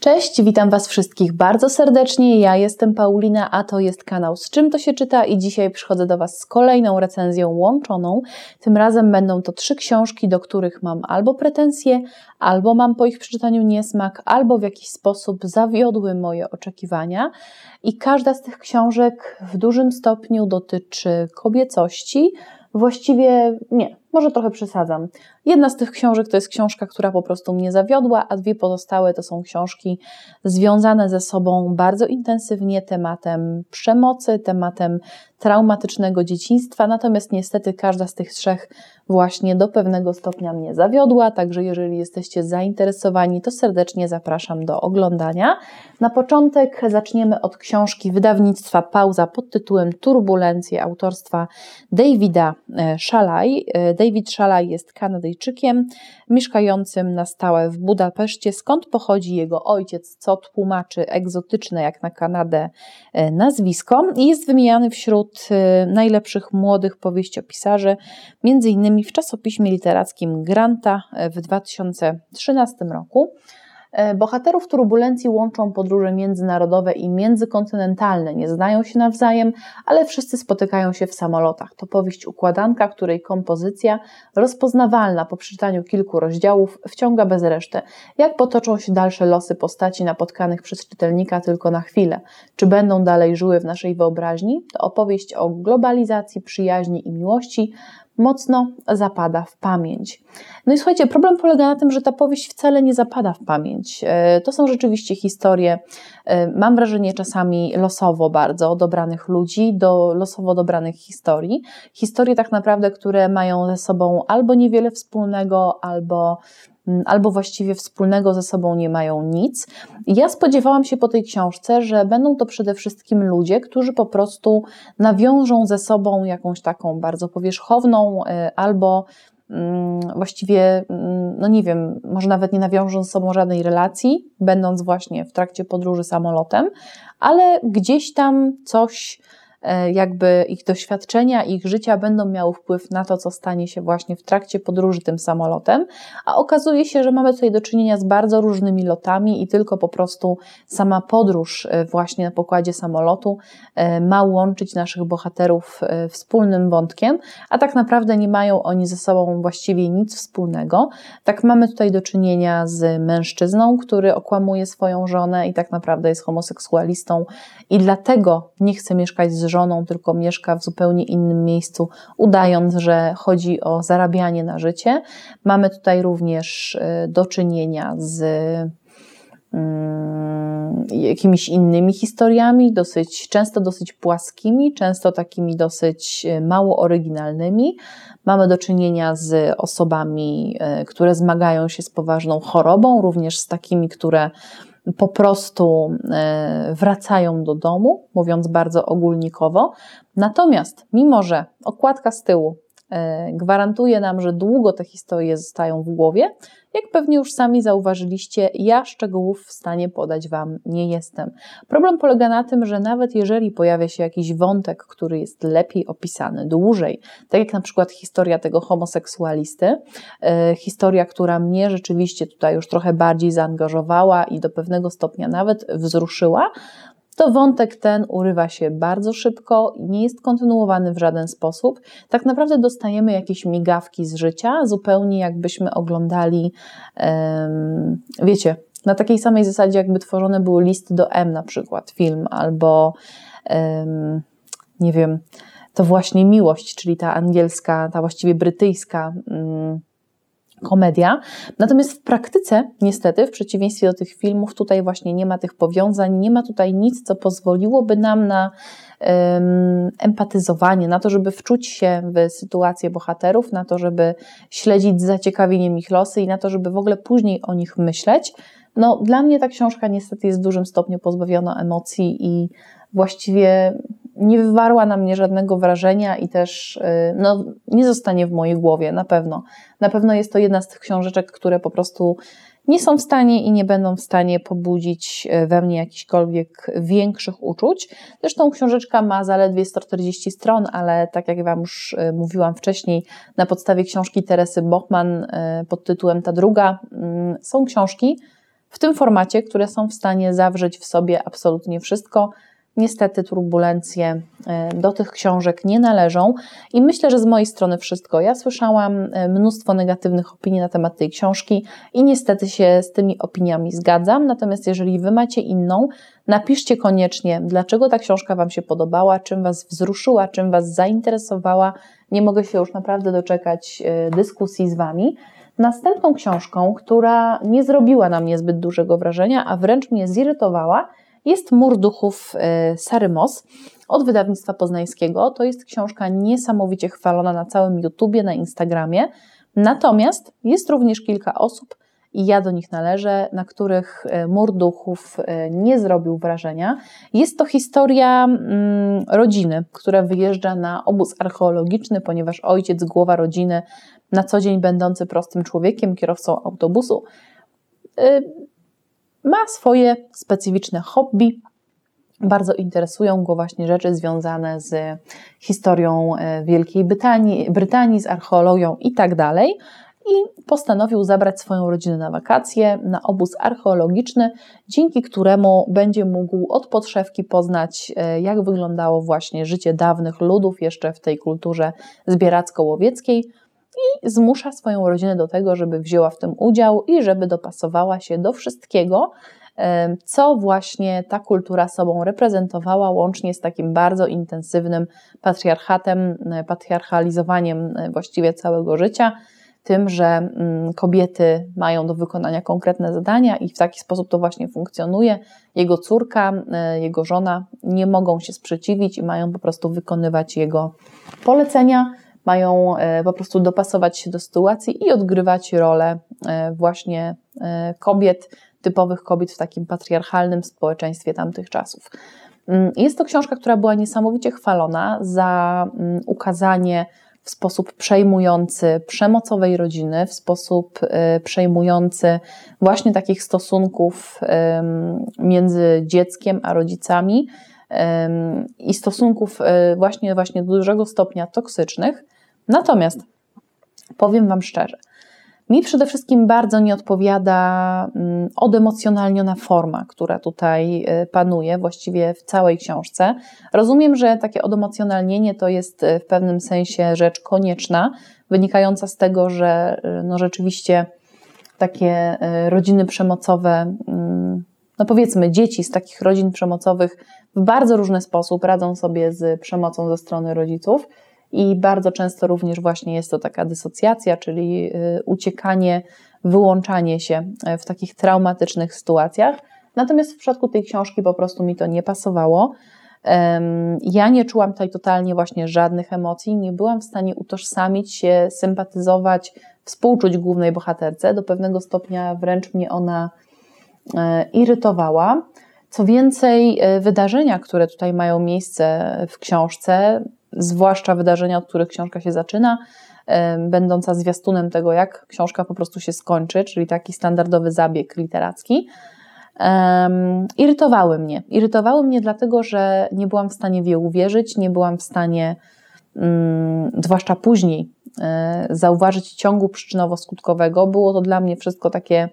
Cześć, witam Was wszystkich bardzo serdecznie. Ja jestem Paulina, a to jest kanał Z czym to się czyta i dzisiaj przychodzę do Was z kolejną recenzją łączoną. Tym razem będą to trzy książki, do których mam albo pretensje, albo mam po ich przeczytaniu niesmak, albo w jakiś sposób zawiodły moje oczekiwania. I każda z tych książek w dużym stopniu dotyczy kobiecości. Właściwie nie, może trochę przesadzam. Jedna z tych książek to jest książka, która po prostu mnie zawiodła, a dwie pozostałe to są książki związane ze sobą bardzo intensywnie tematem przemocy, tematem traumatycznego dzieciństwa. Natomiast niestety każda z tych trzech właśnie do pewnego stopnia mnie zawiodła, także jeżeli jesteście zainteresowani, to serdecznie zapraszam do oglądania. Na początek zaczniemy od książki wydawnictwa Pauza pod tytułem Turbulencje autorstwa Davida e, Szalaj. E, David Szalaj jest Kanadyjczykiem mieszkającym na stałe w Budapeszcie, skąd pochodzi jego ojciec, co tłumaczy egzotyczne jak na Kanadę e, nazwisko i jest wymieniany wśród najlepszych młodych powieściopisarzy, między innymi w czasopiśmie literackim Granta w 2013 roku. E, bohaterów turbulencji łączą podróże międzynarodowe i międzykontynentalne. Nie znają się nawzajem, ale wszyscy spotykają się w samolotach. To powieść układanka, której kompozycja, rozpoznawalna po przeczytaniu kilku rozdziałów, wciąga bez reszty. Jak potoczą się dalsze losy postaci napotkanych przez czytelnika tylko na chwilę? Czy będą dalej żyły w naszej wyobraźni? To opowieść o globalizacji, przyjaźni i miłości, mocno zapada w pamięć. No i słuchajcie, problem polega na tym, że ta powieść wcale nie zapada w pamięć. E, to są rzeczywiście historie, e, mam wrażenie czasami losowo bardzo dobranych ludzi, do losowo dobranych historii. Historie tak naprawdę, które mają ze sobą albo niewiele wspólnego, albo albo właściwie wspólnego ze sobą nie mają nic. Ja spodziewałam się po tej książce, że będą to przede wszystkim ludzie, którzy po prostu nawiążą ze sobą jakąś taką bardzo powierzchowną y, albo mm, właściwie, mm, no nie wiem, może nawet nie nawiążą ze sobą żadnej relacji, będąc właśnie w trakcie podróży samolotem, ale gdzieś tam coś E, jakby ich doświadczenia, ich życia będą miały wpływ na to, co stanie się właśnie w trakcie podróży tym samolotem, a okazuje się, że mamy tutaj do czynienia z bardzo różnymi lotami i tylko po prostu sama podróż e, właśnie na pokładzie samolotu e, ma łączyć naszych bohaterów wspólnym wątkiem, a tak naprawdę nie mają oni ze sobą właściwie nic wspólnego. Tak mamy tutaj do czynienia z mężczyzną, który okłamuje swoją żonę i tak naprawdę jest homoseksualistą i dlatego nie chce mieszkać z żoną, tylko mieszka w zupełnie innym miejscu, udając, że chodzi o zarabianie na życie. Mamy tutaj również y, do czynienia z mm, jakimiś innymi historiami, dosyć, często dosyć płaskimi, często takimi dosyć y, mało oryginalnymi. Mamy do czynienia z osobami, y, które zmagają się z poważną chorobą, również z takimi, które po prostu e, wracają do domu, mówiąc bardzo ogólnikowo. Natomiast, mimo że okładka z tyłu E, gwarantuje nam, że długo te historie zostają w głowie. Jak pewnie już sami zauważyliście, ja szczegółów w stanie podać Wam nie jestem. Problem polega na tym, że nawet jeżeli pojawia się jakiś wątek, który jest lepiej opisany, dłużej, tak jak na przykład historia tego homoseksualisty, e, historia, która mnie rzeczywiście tutaj już trochę bardziej zaangażowała i do pewnego stopnia nawet wzruszyła, to wątek ten urywa się bardzo szybko i nie jest kontynuowany w żaden sposób. Tak naprawdę dostajemy jakieś migawki z życia, zupełnie jakbyśmy oglądali, wiecie, na takiej samej zasadzie, jakby tworzone były listy do M, na przykład film, albo nie wiem, to właśnie miłość, czyli ta angielska, ta właściwie brytyjska. Um, komedia. Natomiast w praktyce, niestety, w przeciwieństwie do tych filmów, tutaj właśnie nie ma tych powiązań, nie ma tutaj nic, co pozwoliłoby nam na um, empatyzowanie, na to, żeby wczuć się w sytuację bohaterów, na to, żeby śledzić z zaciekawieniem ich losy i na to, żeby w ogóle później o nich myśleć. No, dla mnie ta książka niestety jest w dużym stopniu pozbawiona emocji i właściwie nie wywarła na mnie żadnego wrażenia i też y, no, nie zostanie w mojej głowie, na pewno. Na pewno jest to jedna z tych książeczek, które po prostu nie są w stanie i nie będą w stanie pobudzić y, we mnie jakichkolwiek większych uczuć. Zresztą książeczka ma zaledwie 140 stron, ale tak jak Wam już y, mówiłam wcześniej, na podstawie książki Teresy Bochman pod tytułem Ta druga, mm, są książki, w tym formacie, które są w stanie zawrzeć w sobie absolutnie wszystko. Niestety turbulencje e, do tych książek nie należą i myślę, że z mojej strony wszystko. Ja słyszałam e, mnóstwo negatywnych opinii na temat tej książki i niestety się z tymi opiniami zgadzam. Natomiast jeżeli Wy macie inną, napiszcie koniecznie, dlaczego ta książka Wam się podobała, czym Was wzruszyła, czym Was zainteresowała. Nie mogę się już naprawdę doczekać e, dyskusji z Wami. Następną książką, która nie zrobiła na mnie zbyt dużego wrażenia, a wręcz mnie zirytowała, jest Mur Duchów e, Sary Moss od wydawnictwa poznańskiego. To jest książka niesamowicie chwalona na całym YouTubie, na Instagramie. Natomiast jest również kilka osób, i ja do nich należę, na których e, mur duchów e, nie zrobił wrażenia. Jest to historia mm, rodziny, która wyjeżdża na obóz archeologiczny, ponieważ ojciec, głowa rodziny, na co dzień będący prostym człowiekiem, kierowcą autobusu, ma swoje specyficzne hobby. Bardzo interesują go właśnie rzeczy związane z historią e, Wielkiej Brytanii, Brytanii z archeologią i tak dalej. I postanowił zabrać swoją rodzinę na wakacje, na obóz archeologiczny, dzięki któremu będzie mógł od podszewki poznać, e, jak wyglądało właśnie życie dawnych ludów jeszcze w tej kulturze zbieracko-łowieckiej i zmusza swoją rodzinę do tego, żeby wzięła w tym udział i żeby dopasowała się do wszystkiego, co właśnie ta kultura sobą reprezentowała, łącznie z takim bardzo intensywnym patriarchatem, e, patriarchalizowaniem e, właściwie całego życia, tym, że mm, kobiety mają do wykonania konkretne zadania i w taki sposób to właśnie funkcjonuje. Jego córka, e, jego żona nie mogą się sprzeciwić i mają po prostu wykonywać jego polecenia mają e, po prostu dopasować się do sytuacji i odgrywać rolę e, właśnie e, kobiet, typowych kobiet w takim patriarchalnym społeczeństwie tamtych czasów. Mm, jest to książka, która była niesamowicie chwalona za mm, ukazanie w sposób przejmujący przemocowej rodziny, w sposób przejmujący właśnie takich stosunków między dzieckiem a rodzicami i stosunków właśnie, właśnie do dużego stopnia toksycznych. Natomiast powiem Wam szczerze, mi przede wszystkim bardzo nie odpowiada mm, odemocjonalniona forma, która tutaj y, panuje właściwie w całej książce. Rozumiem, że takie odemocjonalnienie to jest y, w pewnym sensie rzecz konieczna, wynikająca z tego, że y, no rzeczywiście takie rodziny przemocowe, mm, no powiedzmy dzieci z takich rodzin przemocowych w bardzo różny sposób radzą sobie z przemocą ze strony rodziców i bardzo często również właśnie jest to taka dysocjacja, czyli y, uciekanie, wyłączanie się e, w takich traumatycznych sytuacjach. Natomiast w przypadku tej książki po prostu mi to nie pasowało. Ja nie czułam tutaj totalnie właśnie żadnych emocji, nie byłam w stanie utożsamić się, sympatyzować, współczuć głównej bohaterce. Do pewnego stopnia wręcz mnie ona e, irytowała. Co więcej, e, wydarzenia, które tutaj mają miejsce w książce, zwłaszcza wydarzenia, od których książka się zaczyna, będąca zwiastunem tego, jak książka po prostu się skończy, czyli taki standardowy zabieg literacki, um, irytowały mnie. Irytowały mnie dlatego, że nie byłam w stanie w je uwierzyć, nie byłam w stanie, um, zwłaszcza później, e, zauważyć ciągu przyczynowo-skutkowego. Było to dla mnie wszystko takie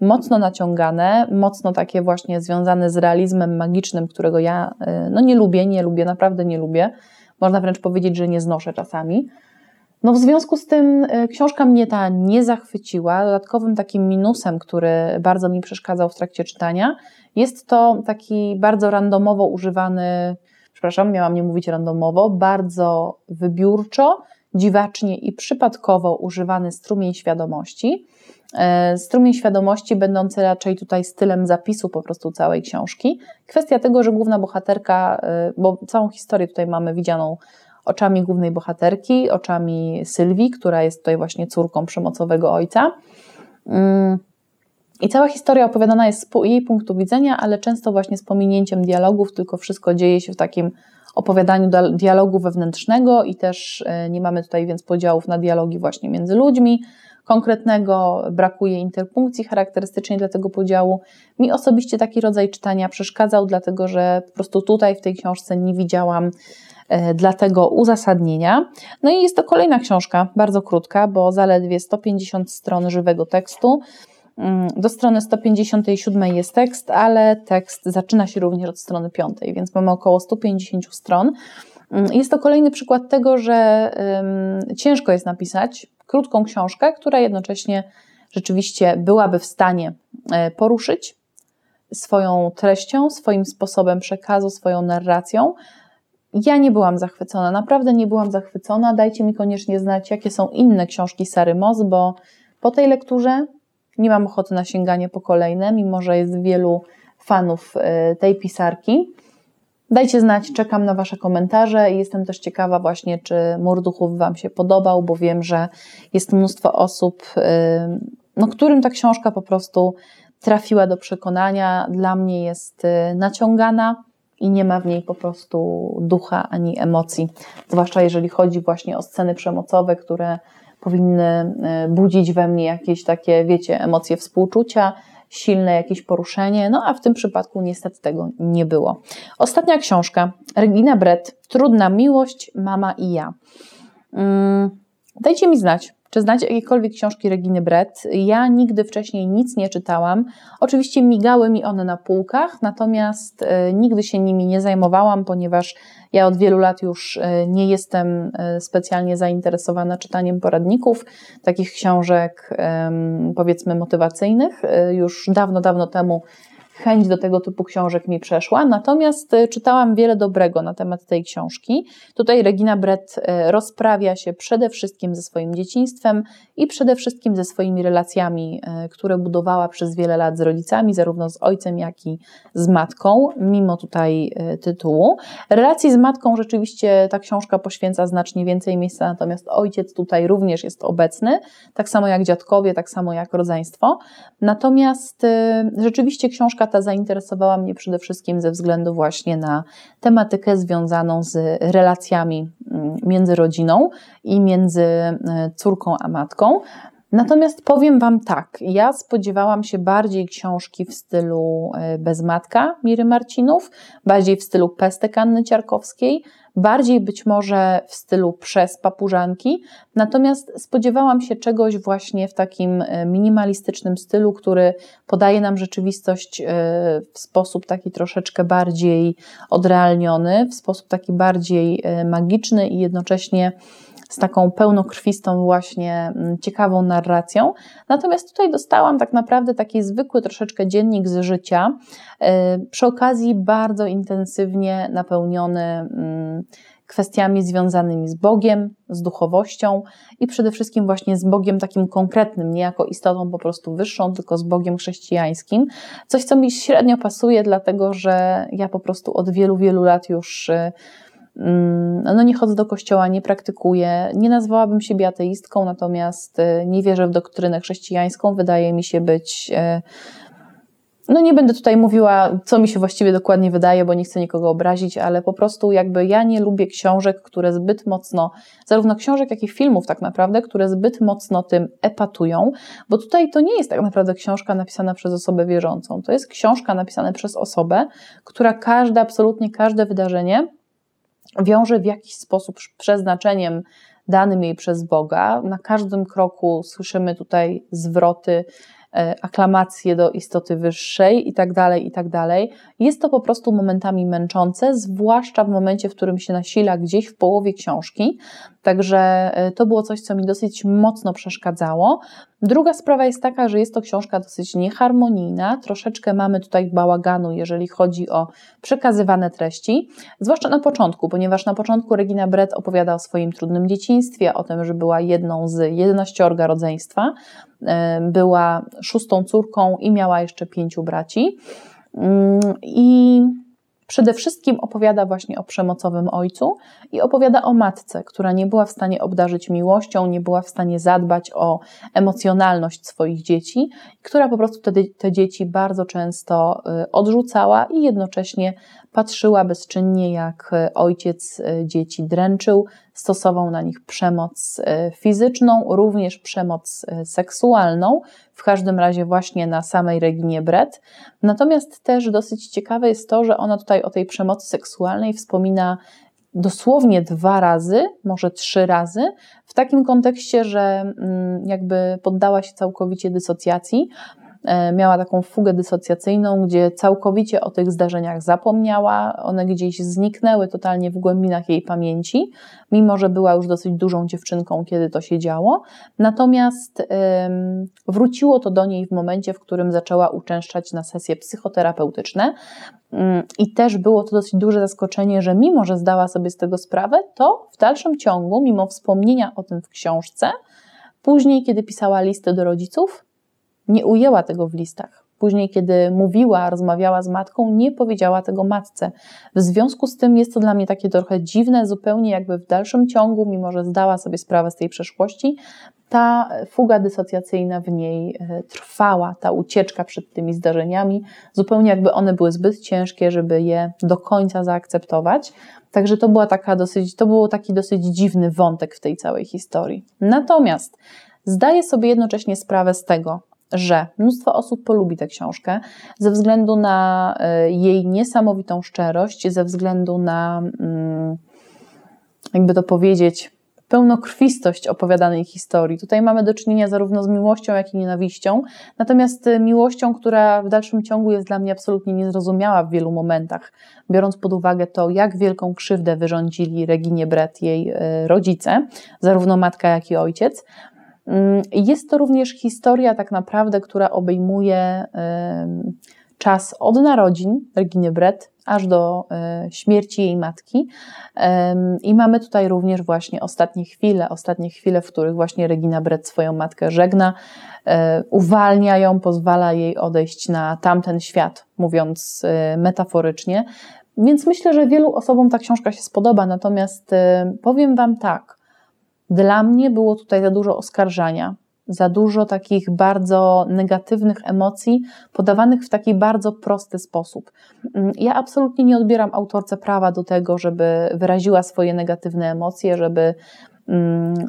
mocno naciągane, mocno takie właśnie związane z realizmem magicznym, którego ja e, no, nie lubię, nie lubię, naprawdę nie lubię można wręcz powiedzieć, że nie znoszę czasami. No w związku z tym e, książka mnie ta nie zachwyciła. Dodatkowym takim minusem, który bardzo mi przeszkadzał w trakcie czytania, jest to taki bardzo randomowo używany, przepraszam, miałam nie mówić randomowo, bardzo wybiórczo, dziwacznie i przypadkowo używany strumień świadomości. E, strumień świadomości, będący raczej tutaj stylem zapisu po prostu całej książki. Kwestia tego, że główna bohaterka, e, bo całą historię tutaj mamy widzianą oczami głównej bohaterki, oczami Sylwii, która jest tutaj właśnie córką przemocowego ojca. Mm, I cała historia opowiadana jest z jej punktu widzenia, ale często właśnie z pominięciem dialogów, tylko wszystko dzieje się w takim opowiadaniu dialogu wewnętrznego i też e, nie mamy tutaj więc podziałów na dialogi właśnie między ludźmi, konkretnego, brakuje interpunkcji charakterystycznej dla tego podziału. Mi osobiście taki rodzaj czytania przeszkadzał, dlatego że po prostu tutaj w tej książce nie widziałam e, dla tego uzasadnienia. No i jest to kolejna książka, bardzo krótka, bo zaledwie 150 stron żywego tekstu. Mm, do strony 157 jest tekst, ale tekst zaczyna się również od strony 5, więc mamy około 150 stron. Mm, jest to kolejny przykład tego, że ciężko jest napisać krótką książkę, która jednocześnie rzeczywiście byłaby w stanie e, poruszyć swoją treścią, swoim sposobem przekazu, swoją narracją. Ja nie byłam zachwycona, naprawdę nie byłam zachwycona. Dajcie mi koniecznie znać, jakie są inne książki Sary Moss, bo po tej lekturze nie mam ochoty na sięganie po kolejne, mimo że jest wielu fanów e, tej pisarki. Dajcie znać, czekam na Wasze komentarze i jestem też ciekawa właśnie, czy Mur Duchów Wam się podobał, bo wiem, że jest mnóstwo osób, y, no, którym ta książka po prostu trafiła do przekonania. Dla mnie jest y, naciągana i nie ma w niej po prostu ducha ani emocji. Zwłaszcza jeżeli chodzi właśnie o sceny przemocowe, które powinny y, budzić we mnie jakieś takie, wiecie, emocje współczucia, silne jakieś poruszenie, no a w tym przypadku niestety tego nie było. Ostatnia książka, Regina Brett, Trudna miłość, mama i ja. Hmm, dajcie mi znać, czy znacie jakiekolwiek książki Reginy Brett? Ja nigdy wcześniej nic nie czytałam. Oczywiście migały mi one na półkach, natomiast e, nigdy się nimi nie zajmowałam, ponieważ ja od wielu lat już e, nie jestem e, specjalnie zainteresowana czytaniem poradników, takich książek powiedzmy motywacyjnych. Już dawno, dawno temu chęć do tego typu książek mi przeszła, natomiast e, czytałam wiele dobrego na temat tej książki. Tutaj Regina Brett e, rozprawia się przede wszystkim ze swoim dzieciństwem i przede wszystkim ze swoimi relacjami, e, które budowała przez wiele lat z rodzicami, zarówno z ojcem, jak i z matką, mimo tutaj tytułu. Relacji z matką rzeczywiście ta książka poświęca znacznie więcej miejsca, natomiast ojciec tutaj również jest obecny, tak samo jak dziadkowie, tak samo jak rodzeństwo. Natomiast rzeczywiście książka ta zainteresowała mnie przede wszystkim ze względu właśnie na tematykę związaną z relacjami mm, między rodziną i między e, córką a matką. Natomiast powiem Wam tak, ja spodziewałam się bardziej książki w stylu e, Bezmatka Miry Marcinów, bardziej w stylu Pestek Anny Ciarkowskiej, bardziej być może w stylu przez papużanki, natomiast spodziewałam się czegoś właśnie w takim e, minimalistycznym stylu, który podaje nam rzeczywistość e, w sposób taki troszeczkę bardziej odrealniony, w sposób taki bardziej magiczny i jednocześnie z taką pełnokrwistą właśnie mm, ciekawą narracją. Natomiast tutaj dostałam tak naprawdę taki zwykły troszeczkę dziennik z życia, y, przy okazji bardzo intensywnie napełniony mm, kwestiami związanymi z Bogiem, z duchowością i przede wszystkim właśnie z Bogiem takim konkretnym, nie jako istotą po prostu wyższą, tylko z Bogiem chrześcijańskim. Coś, co mi średnio pasuje, dlatego że ja po prostu od wielu, wielu lat już y, no nie chodzę do kościoła, nie praktykuję, nie nazwałabym siebie ateistką, natomiast e, nie wierzę w doktrynę chrześcijańską. Wydaje mi się być. E, no nie będę tutaj mówiła, co mi się właściwie dokładnie wydaje, bo nie chcę nikogo obrazić, ale po prostu jakby ja nie lubię książek, które zbyt mocno, zarówno książek, jak i filmów tak naprawdę, które zbyt mocno tym epatują, bo tutaj to nie jest tak naprawdę książka napisana przez osobę wierzącą. To jest książka napisana przez osobę, która każde, absolutnie każde wydarzenie wiąże w jakiś sposób przeznaczeniem danym jej przez Boga. Na każdym kroku słyszymy tutaj zwroty, e, aklamacje do istoty wyższej i tak dalej, i tak dalej. Jest to po prostu momentami męczące, zwłaszcza w momencie, w którym się nasila gdzieś w połowie książki. Także e, to było coś, co mi dosyć mocno przeszkadzało. Druga sprawa jest taka, że jest to książka dosyć nieharmonijna, troszeczkę mamy tutaj bałaganu, jeżeli chodzi o przekazywane treści, zwłaszcza na początku, ponieważ na początku Regina Brett opowiada o swoim trudnym dzieciństwie, o tym, że była jedną z jedenaściorga rodzeństwa, była szóstą córką i miała jeszcze pięciu braci. Mm, I Przede wszystkim opowiada właśnie o przemocowym ojcu i opowiada o matce, która nie była w stanie obdarzyć miłością, nie była w stanie zadbać o emocjonalność swoich dzieci, która po prostu te, te dzieci bardzo często y, odrzucała i jednocześnie patrzyła bezczynnie, jak y, ojciec y, dzieci dręczył, stosował na nich przemoc fizyczną, również przemoc seksualną, w każdym razie właśnie na samej Reginie Brett. Natomiast też dosyć ciekawe jest to, że ona tutaj o tej przemocy seksualnej wspomina dosłownie dwa razy, może trzy razy, w takim kontekście, że mm, jakby poddała się całkowicie dysocjacji. E, miała taką fugę dysocjacyjną, gdzie całkowicie o tych zdarzeniach zapomniała, one gdzieś zniknęły totalnie w głębinach jej pamięci, mimo że była już dosyć dużą dziewczynką, kiedy to się działo. Natomiast wróciło to do niej w momencie, w którym zaczęła uczęszczać na sesje psychoterapeutyczne. Mm, I też było to dosyć duże zaskoczenie, że mimo, że zdała sobie z tego sprawę, to w dalszym ciągu, mimo wspomnienia o tym w książce, później, kiedy pisała listy do rodziców, nie ujęła tego w listach. Później, kiedy mówiła, rozmawiała z matką, nie powiedziała tego matce. W związku z tym jest to dla mnie takie trochę dziwne, zupełnie jakby w dalszym ciągu, mimo że zdała sobie sprawę z tej przeszłości, ta fuga dysocjacyjna w niej e, trwała, ta ucieczka przed tymi zdarzeniami, zupełnie jakby one były zbyt ciężkie, żeby je do końca zaakceptować. Także to była taka dosyć, to był taki dosyć dziwny wątek w tej całej historii. Natomiast zdaję sobie jednocześnie sprawę z tego, że mnóstwo osób polubi tę książkę ze względu na e, jej niesamowitą szczerość, ze względu na, mm, jakby to powiedzieć, pełnokrwistość opowiadanej historii. Tutaj mamy do czynienia zarówno z miłością, jak i nienawiścią, natomiast e, miłością, która w dalszym ciągu jest dla mnie absolutnie niezrozumiała w wielu momentach, biorąc pod uwagę to, jak wielką krzywdę wyrządzili Reginie Brett jej e, rodzice, zarówno matka, jak i ojciec. Mm, jest to również historia tak naprawdę, która obejmuje czas od narodzin Reginy Brett aż do e, śmierci jej matki. I mamy tutaj również właśnie ostatnie chwile, ostatnie chwile, w których właśnie Regina Brett swoją matkę żegna, e, uwalnia ją, pozwala jej odejść na tamten świat, mówiąc e, metaforycznie. Więc myślę, że wielu osobom ta książka się spodoba, natomiast powiem Wam tak, dla mnie było tutaj za dużo oskarżania, za dużo takich bardzo negatywnych emocji, podawanych w taki bardzo prosty sposób. Mm, ja absolutnie nie odbieram autorce prawa do tego, żeby wyraziła swoje negatywne emocje, żeby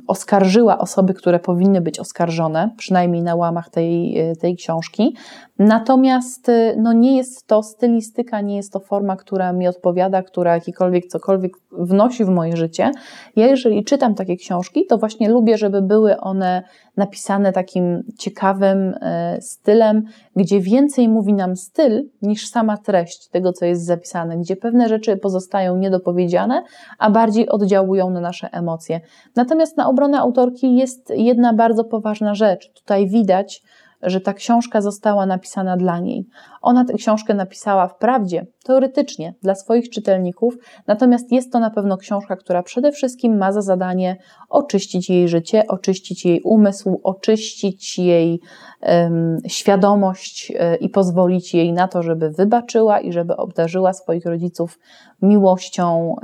oskarżyła osoby, które powinny być oskarżone, przynajmniej na łamach tej, tej książki. Natomiast y, no, nie jest to stylistyka, nie jest to forma, która mi odpowiada, która jakikolwiek cokolwiek wnosi w moje życie. Ja, jeżeli czytam takie książki, to właśnie lubię, żeby były one napisane takim ciekawym e, stylem, gdzie więcej mówi nam styl niż sama treść tego, co jest zapisane, gdzie pewne rzeczy pozostają niedopowiedziane, a bardziej oddziałują na nasze emocje. Natomiast na obronę autorki jest jedna bardzo poważna rzecz. Tutaj widać, że ta książka została napisana dla niej. Ona tę książkę napisała wprawdzie, teoretycznie, dla swoich czytelników, natomiast jest to na pewno książka, która przede wszystkim ma za zadanie oczyścić jej życie, oczyścić jej umysł, oczyścić jej um, świadomość um, i pozwolić jej na to, żeby wybaczyła i żeby obdarzyła swoich rodziców miłością, um,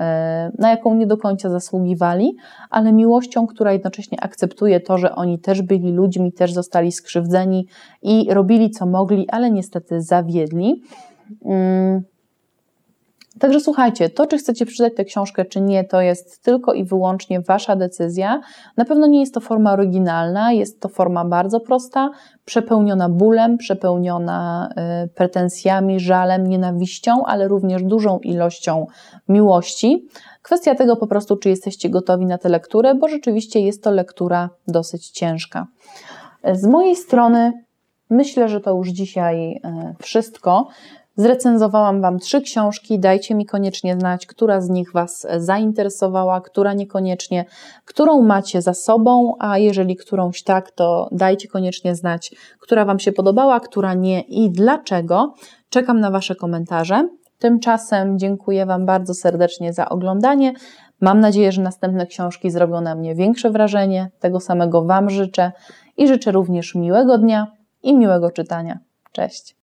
na jaką nie do końca zasługiwali, ale miłością, która jednocześnie akceptuje to, że oni też byli ludźmi, też zostali skrzywdzeni i robili co mogli, ale niestety zawiedli. Także słuchajcie, to czy chcecie przeczytać tę książkę, czy nie, to jest tylko i wyłącznie Wasza decyzja. Na pewno nie jest to forma oryginalna, jest to forma bardzo prosta, przepełniona bólem, przepełniona y, pretensjami, żalem, nienawiścią, ale również dużą ilością miłości. Kwestia tego po prostu, czy jesteście gotowi na tę lekturę, bo rzeczywiście jest to lektura dosyć ciężka. Z mojej strony myślę, że to już dzisiaj y, wszystko. Zrecenzowałam Wam trzy książki. Dajcie mi koniecznie znać, która z nich Was zainteresowała, która niekoniecznie, którą macie za sobą, a jeżeli którąś tak, to dajcie koniecznie znać, która Wam się podobała, która nie i dlaczego. Czekam na Wasze komentarze. Tymczasem dziękuję Wam bardzo serdecznie za oglądanie. Mam nadzieję, że następne książki zrobią na mnie większe wrażenie. Tego samego Wam życzę i życzę również miłego dnia i miłego czytania. Cześć.